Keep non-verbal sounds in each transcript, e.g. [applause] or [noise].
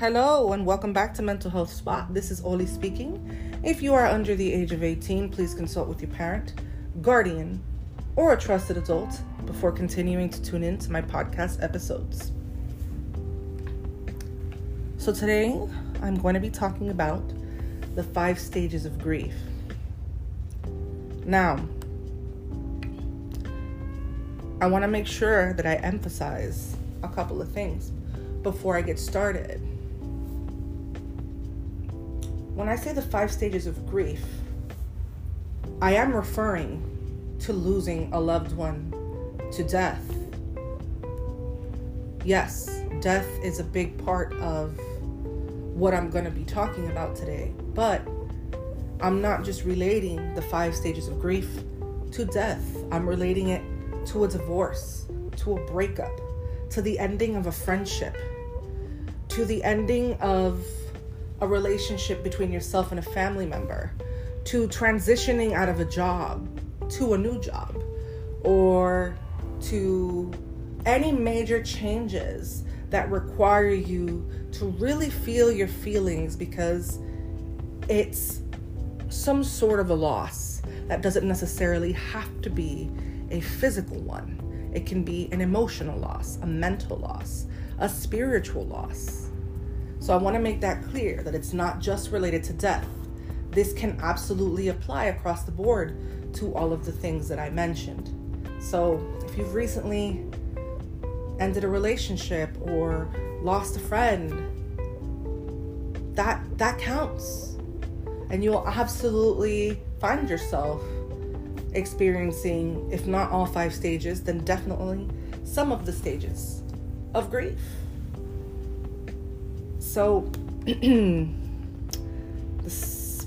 Hello, and welcome back to Mental Health Spot. This is Oli speaking. If you are under the age of 18, please consult with your parent, guardian, or a trusted adult before continuing to tune in to my podcast episodes. So, today I'm going to be talking about the five stages of grief. Now, I want to make sure that I emphasize a couple of things before I get started. When I say the five stages of grief, I am referring to losing a loved one to death. Yes, death is a big part of what I'm going to be talking about today, but I'm not just relating the five stages of grief to death, I'm relating it to a divorce, to a breakup, to the ending of a friendship, to the ending of a relationship between yourself and a family member, to transitioning out of a job to a new job, or to any major changes that require you to really feel your feelings because it's some sort of a loss that doesn't necessarily have to be a physical one. It can be an emotional loss, a mental loss, a spiritual loss. So I want to make that clear that it's not just related to death. This can absolutely apply across the board to all of the things that I mentioned. So if you've recently ended a relationship or lost a friend, that that counts. And you'll absolutely find yourself experiencing, if not all five stages, then definitely some of the stages of grief. So, [clears throat] the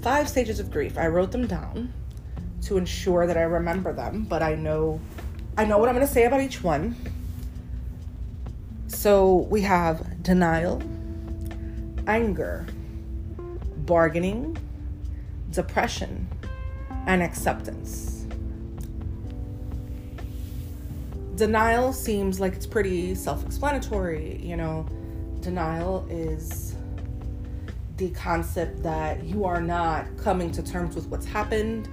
five stages of grief, I wrote them down to ensure that I remember them, but I know I know what I'm going to say about each one. So, we have denial, anger, bargaining, depression, and acceptance. Denial seems like it's pretty self explanatory. You know, denial is the concept that you are not coming to terms with what's happened,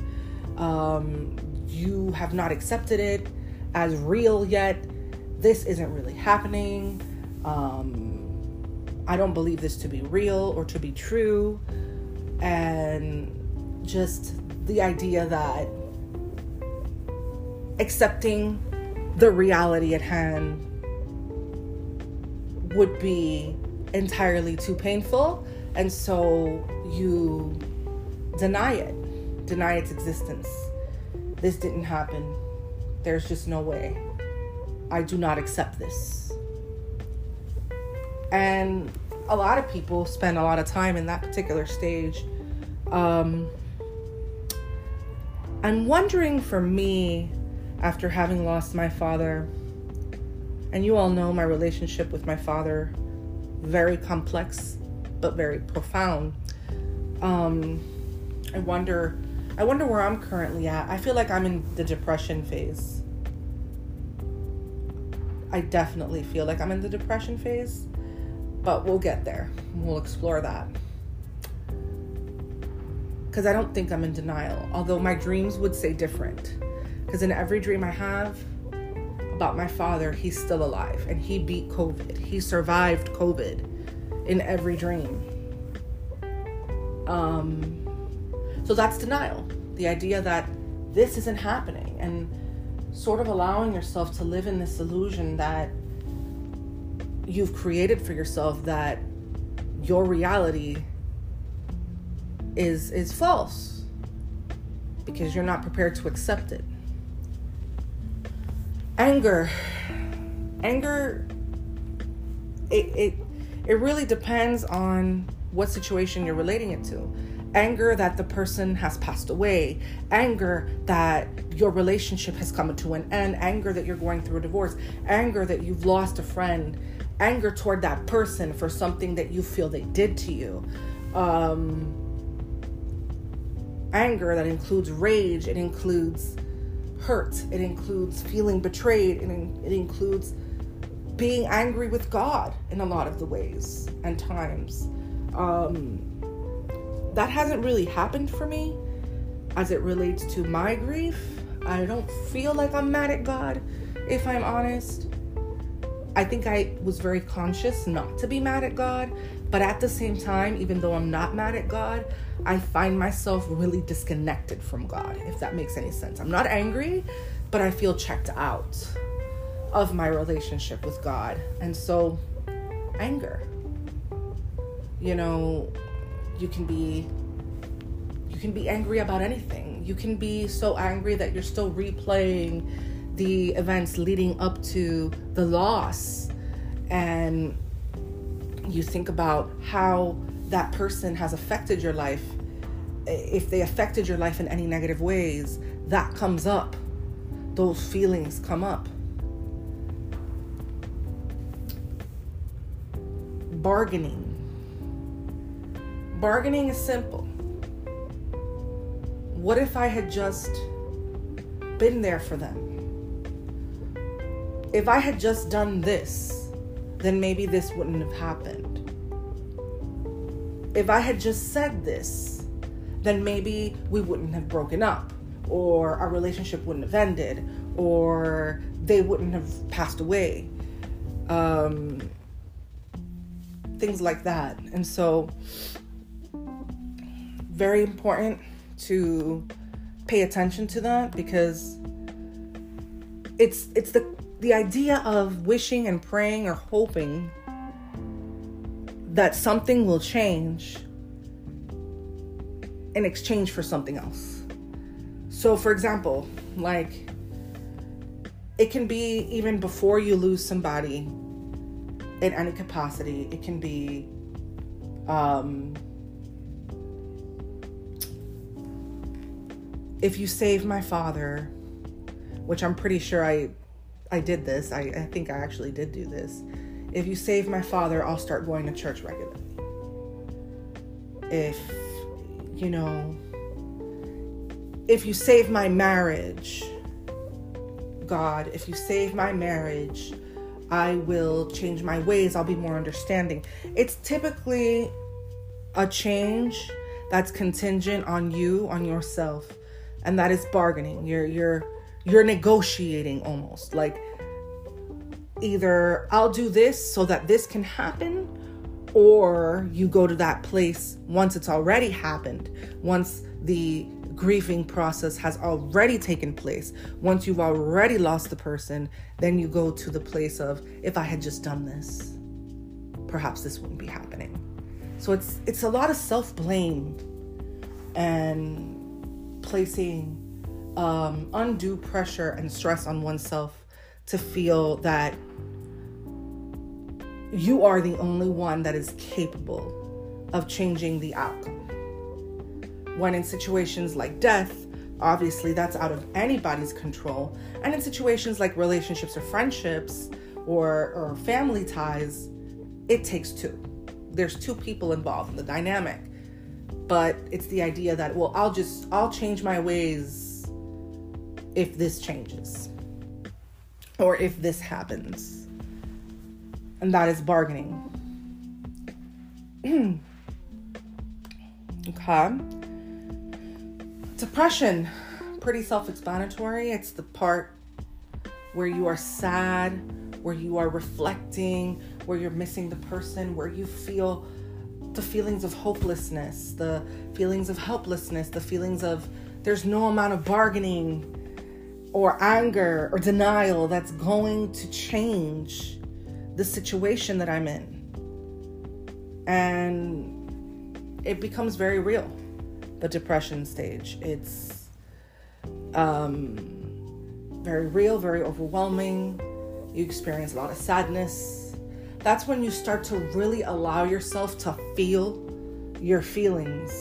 um, you have not accepted it as real yet. This isn't really happening. Um, I don't believe this to be real or to be true. And just the idea that accepting the reality at hand would be entirely too painful. And so you deny it, deny its existence. This didn't happen. There's just no way. I do not accept this. And a lot of people spend a lot of time in that particular stage. Um, I'm wondering for me, after having lost my father, and you all know my relationship with my father, very complex but very profound. Um, I wonder, I wonder where I'm currently at. I feel like I'm in the depression phase. I definitely feel like I'm in the depression phase, but we'll get there. We'll explore that. Because I don't think I'm in denial, although my dreams would say different. Because in every dream I have, about my father, he's still alive and he beat COVID. He survived COVID in every dream. Um, so that's denial. The idea that this isn't happening and sort of allowing yourself to live in this illusion that you've created for yourself that your reality is is false because you're not prepared to accept it anger. Anger it, it it really depends on what situation you're relating it to. Anger that the person has passed away. Anger that your relationship has come to an end. Anger that you're going through a divorce. Anger that you've lost a friend. Anger toward that person for something that you feel they did to you. Um, anger that includes rage. It includes hurt, it includes feeling betrayed, and it includes being angry with God in a lot of the ways and times. Um, that hasn't really happened for me as it relates to my grief. I don't feel like I'm mad at God, if I'm honest. I think I was very conscious not to be mad at God, but at the same time, even though I'm not mad at God, I find myself really disconnected from God, if that makes any sense. I'm not angry, but I feel checked out of my relationship with God. And so, anger. You know, you can be you can be angry about anything. You can be so angry that you're still replaying the events leading up to the loss. And you think about how that person has affected your life. If they affected your life in any negative ways that comes up. Those feelings come up. Bargaining. Bargaining is simple. What if i had just been there for them if I had just done this, then maybe this wouldn't have happened. If I had just said this, then maybe we wouldn't have broken up, or our relationship wouldn't have ended, or they wouldn't have passed away. Um, things like that. And so, very important to pay attention to that because it's it's the the idea of wishing and praying or hoping that something will change in exchange for something else. So, for example, like it can be even before you lose somebody in any capacity, it can be um, if you save my father, which I'm pretty sure I I did this. I, I think I actually did do this. If you save my father, I'll start going to church regularly. If, you know, if you save my marriage, God, if you save my marriage, I will change my ways. I'll be more understanding. It's typically a change that's contingent on you, on yourself, and that is bargaining. You're you're you're negotiating almost like either I'll do this so that this can happen, or you go to that place once it's already happened, once the grieving process has already taken place, once you've already lost the person, then you go to the place of if I had just done this, perhaps this wouldn't be happening. So it's it's a lot of self-blame and placing um, undue pressure and stress on oneself to feel that you are the only one that is capable of changing the outcome. When in situations like death, obviously that's out of anybody's control. And in situations like relationships or friendships or, or family ties, it takes two. There's two people involved in the dynamic. But it's the idea that, well, I'll just, I'll change my ways if this changes or if this happens. And that is bargaining. [clears throat] okay. Depression, pretty self explanatory. It's the part where you are sad, where you are reflecting, where you're missing the person, where you feel the feelings of hopelessness, the feelings of helplessness, the feelings of there's no amount of bargaining or anger or denial that's going to change the situation that I'm in. And it becomes very real, the depression stage. It's um, very real, very overwhelming. You experience a lot of sadness. That's when you start to really allow yourself to feel your feelings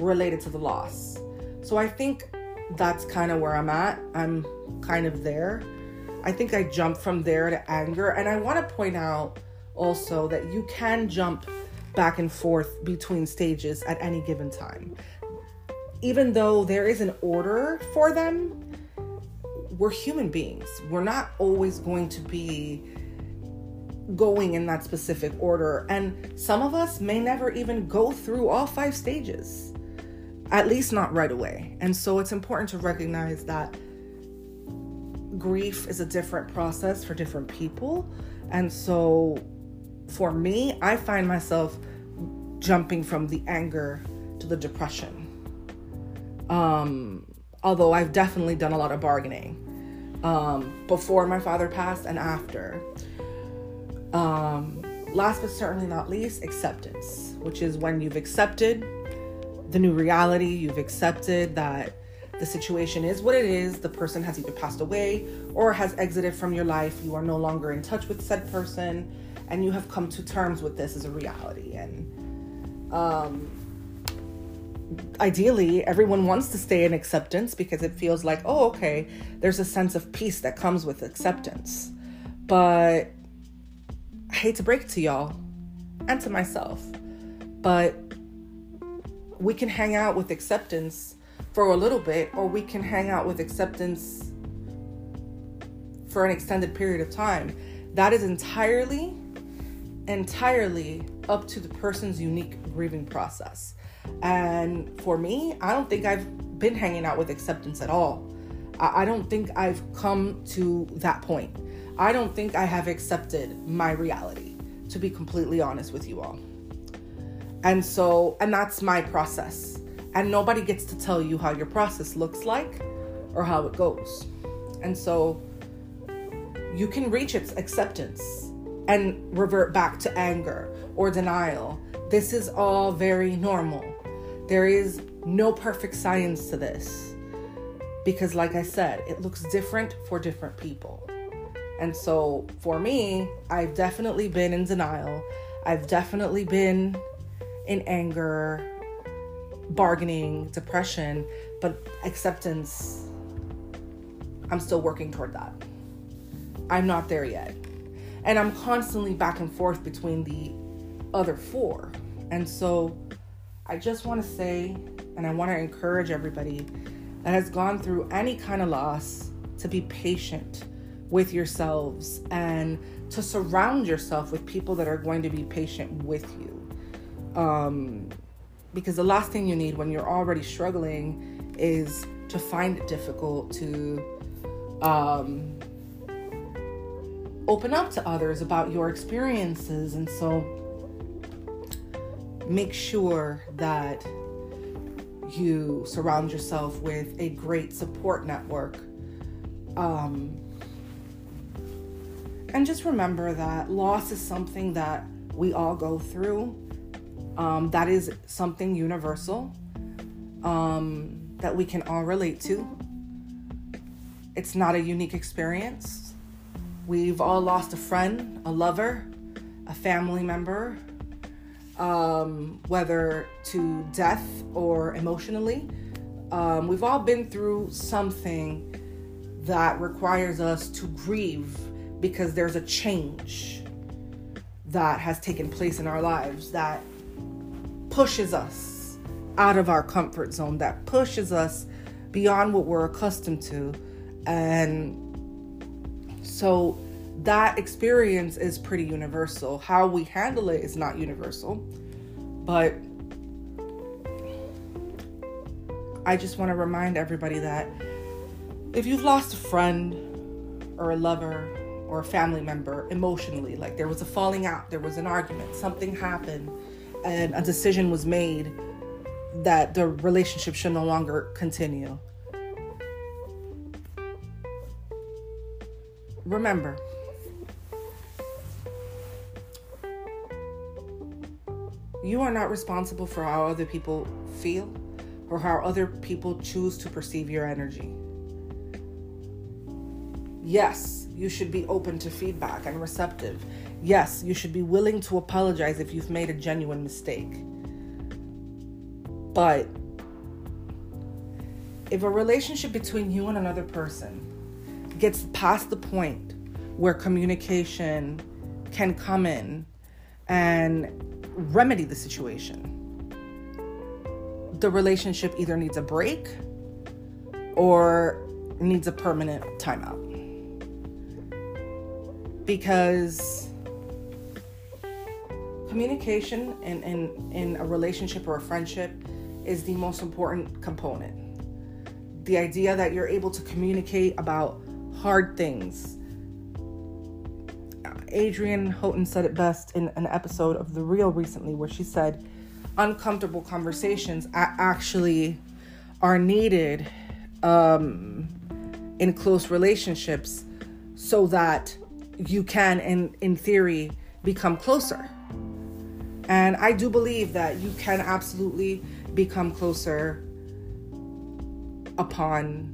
related to the loss. So I think that's kind of where I'm at. I'm kind of there. I think I jumped from there to anger. And I want to point out also that you can jump back and forth between stages at any given time. Even though there is an order for them, we're human beings. We're not always going to be going in that specific order. And some of us may never even go through all five stages, at least not right away. And so it's important to recognize that grief is a different process for different people. And so for me, I find myself jumping from the anger to the depression. Um, although I've definitely done a lot of bargaining um, before my father passed and after. Um, last but certainly not least, acceptance, which is when you've accepted the new reality, you've accepted that the situation is what it is, the person has either passed away or has exited from your life, you are no longer in touch with said person, and you have come to terms with this as a reality. And um, ideally, everyone wants to stay in acceptance because it feels like, oh, okay, there's a sense of peace that comes with acceptance. But I hate to break to y'all and to myself, but we can hang out with acceptance for a little bit, or we can hang out with acceptance for an extended period of time. That is entirely, entirely up to the person's unique grieving process. And for me, I don't think I've been hanging out with acceptance at all. I don't think I've come to that point. I don't think I have accepted my reality, to be completely honest with you all. And so, and that's my process. And nobody gets to tell you how your process looks like or how it goes. And so, you can reach its acceptance and revert back to anger or denial. This is all very normal. There is no perfect science to this because, like I said, it looks different for different people. And so for me, I've definitely been in denial. I've definitely been in anger, bargaining, depression, but acceptance, I'm still working toward that. I'm not there yet. And I'm constantly back and forth between the other four. And so I just want to say, and I want to encourage everybody that has gone through any kind of loss to be patient with yourselves and to surround yourself with people that are going to be patient with you. Um, because the last thing you need when you're already struggling is to find it difficult to um, open up to others about your experiences. And so make sure that you surround yourself with a great support network. Um, and just remember that loss is something that we all go through. Um, that is something universal um, that we can all relate to. It's not a unique experience. We've all lost a friend, a lover, a family member, um, whether to death or emotionally. Um, we've all been through something that requires us to grieve because there's a change that has taken place in our lives that pushes us out of our comfort zone, that pushes us beyond what we're accustomed to. And so that experience is pretty universal. How we handle it is not universal. But I just want to remind everybody that if you've lost a friend or a lover or a family member emotionally. Like there was a falling out, there was an argument, something happened, and a decision was made that the relationship should no longer continue. Remember, you are not responsible for how other people feel or how other people choose to perceive your energy. Yes, you should be open to feedback and receptive. Yes, you should be willing to apologize if you've made a genuine mistake. But if a relationship between you and another person gets past the point where communication can come in and remedy the situation, the relationship either needs a break or needs a permanent timeout because communication in, in, in a relationship or a friendship is the most important component. The idea that you're able to communicate about hard things. Adrienne Houghton said it best in an episode of The Real recently, where she said, uncomfortable conversations actually are needed um, in close relationships so that you can, in, in theory, become closer. And I do believe that you can absolutely become closer upon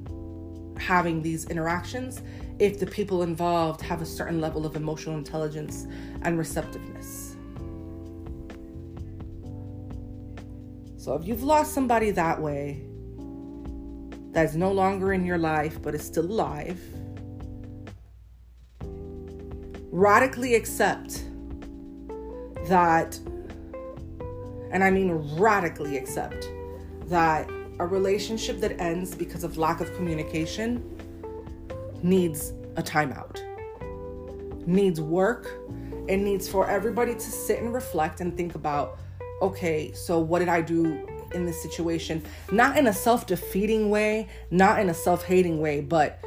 having these interactions if the people involved have a certain level of emotional intelligence and receptiveness. So if you've lost somebody that way, that's no longer in your life but is still alive, radically accept that, and I mean radically accept that a relationship that ends because of lack of communication needs a timeout, needs work, it needs for everybody to sit and reflect and think about okay, so what did I do in this situation? Not in a self defeating way, not in a self hating way, but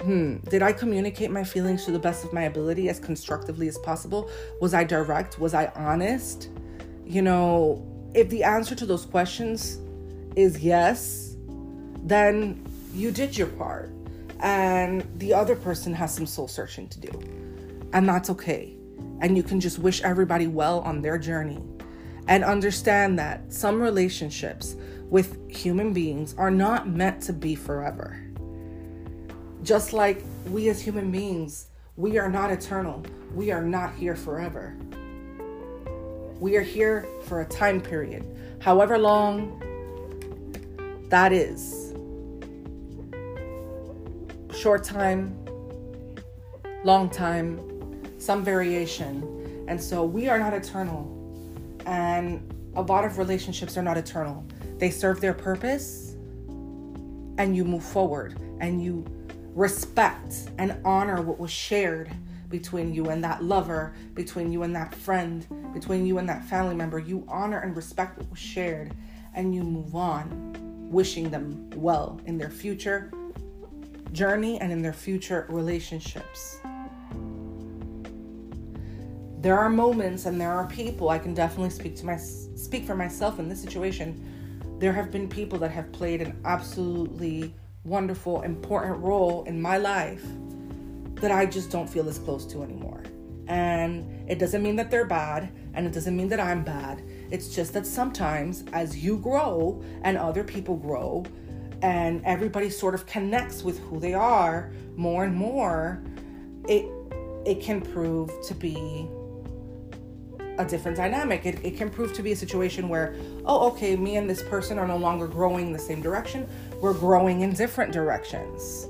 hmm, did I communicate my feelings to the best of my ability as constructively as possible? Was I direct? Was I honest? You know, if the answer to those questions is yes, then you did your part. And the other person has some soul searching to do. And that's okay. And you can just wish everybody well on their journey. And understand that some relationships with human beings are not meant to be forever just like we as human beings, we are not eternal. We are not here forever. We are here for a time period, however long that is. Short time, long time, some variation. And so we are not eternal. And a lot of relationships are not eternal. They serve their purpose and you move forward and you respect and honor what was shared between you and that lover, between you and that friend, between you and that family member. You honor and respect what was shared and you move on, wishing them well in their future journey and in their future relationships. There are moments and there are people I can definitely speak to my speak for myself in this situation. There have been people that have played an absolutely wonderful, important role in my life that I just don't feel as close to anymore. And it doesn't mean that they're bad, and it doesn't mean that I'm bad. It's just that sometimes as you grow and other people grow, and everybody sort of connects with who they are more and more, it it can prove to be a different dynamic. It, it can prove to be a situation where, oh, okay, me and this person are no longer growing in the same direction. We're growing in different directions.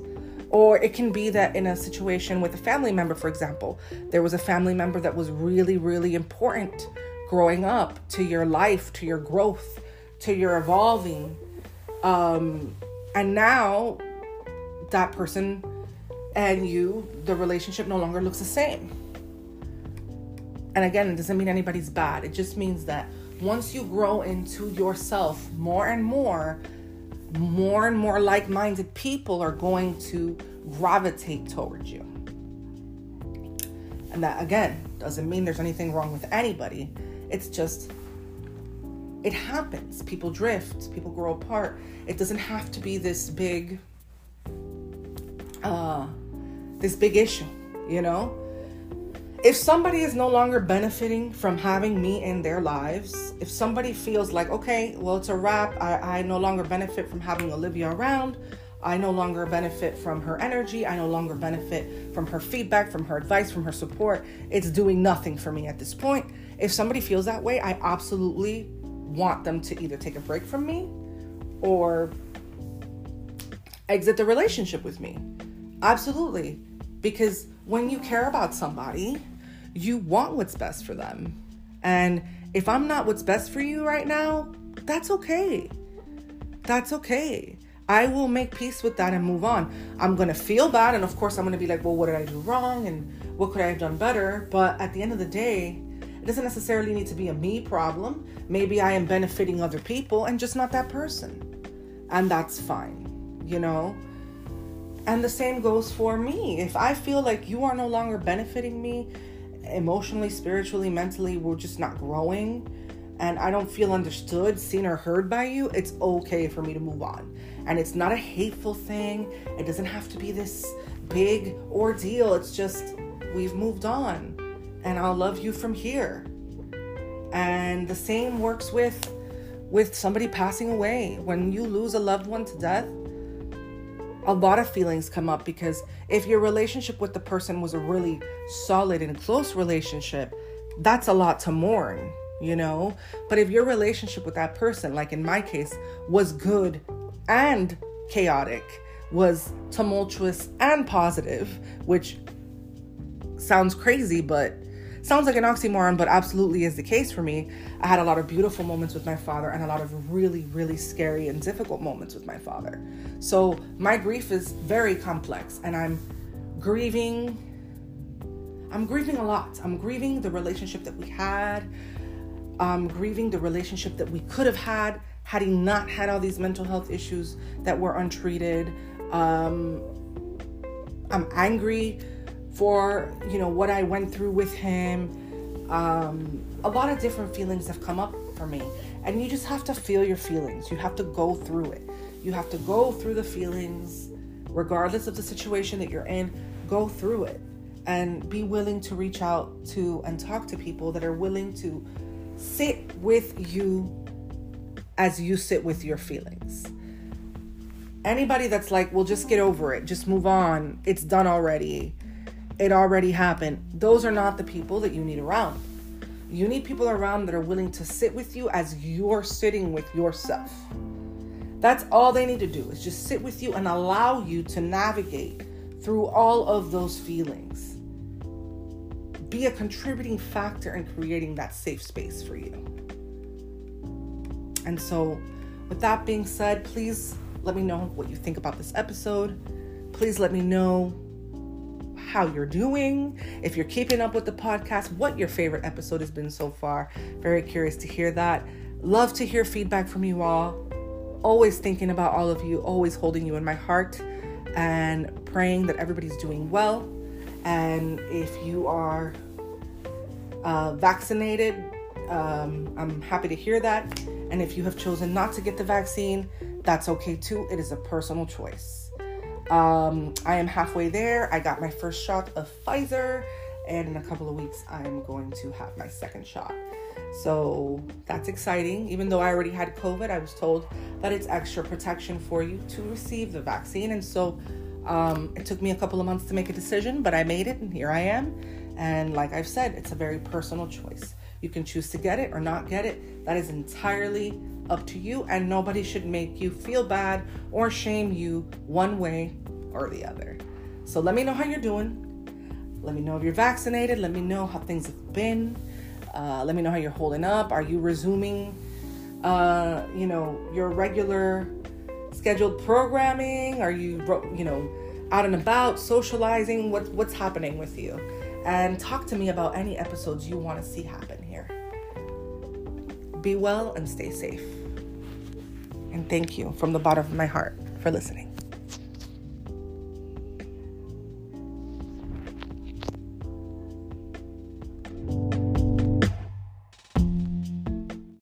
Or it can be that in a situation with a family member, for example, there was a family member that was really, really important growing up to your life, to your growth, to your evolving. Um, and now that person and you, the relationship no longer looks the same and again, it doesn't mean anybody's bad. It just means that once you grow into yourself more and more, more and more like minded people are going to gravitate towards you. And that, again, doesn't mean there's anything wrong with anybody. It's just, it happens. People drift, people grow apart. It doesn't have to be this big, uh, this big issue, you know? If somebody is no longer benefiting from having me in their lives, if somebody feels like, okay, well, it's a wrap, I, I no longer benefit from having Olivia around, I no longer benefit from her energy, I no longer benefit from her feedback, from her advice, from her support, it's doing nothing for me at this point. If somebody feels that way, I absolutely want them to either take a break from me or exit the relationship with me. Absolutely. Because when you care about somebody, you want what's best for them. And if I'm not what's best for you right now, that's okay. That's okay. I will make peace with that and move on. I'm going to feel bad. And of course, I'm going to be like, well, what did I do wrong? And what could I have done better? But at the end of the day, It doesn't necessarily need to be a me problem. Maybe I am benefiting other people and just not that person. And that's fine, you know? And the same goes for me. If I feel like you are no longer benefiting me emotionally, spiritually, mentally, we're just not growing, and I don't feel understood, seen, or heard by you, it's okay for me to move on. And it's not a hateful thing, it doesn't have to be this big ordeal. It's just we've moved on, and I'll love you from here. And the same works with with somebody passing away. When you lose a loved one to death, a lot of feelings come up because if your relationship with the person was a really solid and close relationship, that's a lot to mourn, you know? But if your relationship with that person, like in my case, was good and chaotic, was tumultuous and positive, which sounds crazy, but sounds like an oxymoron, but absolutely is the case for me. I had a lot of beautiful moments with my father and a lot of really, really scary and difficult moments with my father. So my grief is very complex and I'm grieving. I'm grieving a lot. I'm grieving the relationship that we had. I'm grieving the relationship that we could have had had he not had all these mental health issues that were untreated. Um, I'm angry for you know what I went through with him. Um, a lot of different feelings have come up for me, and you just have to feel your feelings. You have to go through it. You have to go through the feelings, regardless of the situation that you're in. Go through it, and be willing to reach out to and talk to people that are willing to sit with you as you sit with your feelings anybody that's like, well, just get over it, just move on, it's done already it already happened. Those are not the people that you need around. You need people around that are willing to sit with you as you're sitting with yourself. That's all they need to do is just sit with you and allow you to navigate through all of those feelings. Be a contributing factor in creating that safe space for you. And so, with that being said, please let me know what you think about this episode. Please let me know how you're doing, if you're keeping up with the podcast, what your favorite episode has been so far. Very curious to hear that. Love to hear feedback from you all. Always thinking about all of you, always holding you in my heart and praying that everybody's doing well. And if you are uh, vaccinated, um, I'm happy to hear that. And if you have chosen not to get the vaccine, that's okay too. It is a personal choice. Um, I am halfway there. I got my first shot of Pfizer, and in a couple of weeks, I'm going to have my second shot. So that's exciting. Even though I already had COVID, I was told that it's extra protection for you to receive the vaccine. And so um, it took me a couple of months to make a decision, but I made it, and here I am. And like I've said, it's a very personal choice. You can choose to get it or not get it. That is entirely up to you, and nobody should make you feel bad or shame you one way or the other. So let me know how you're doing. Let me know if you're vaccinated. Let me know how things have been. Uh, let me know how you're holding up. Are you resuming, uh, you know, your regular scheduled programming? Are you, you know, out and about, socializing? What, what's happening with you? And talk to me about any episodes you want to see happen here. Be well and stay safe. And thank you from the bottom of my heart for listening.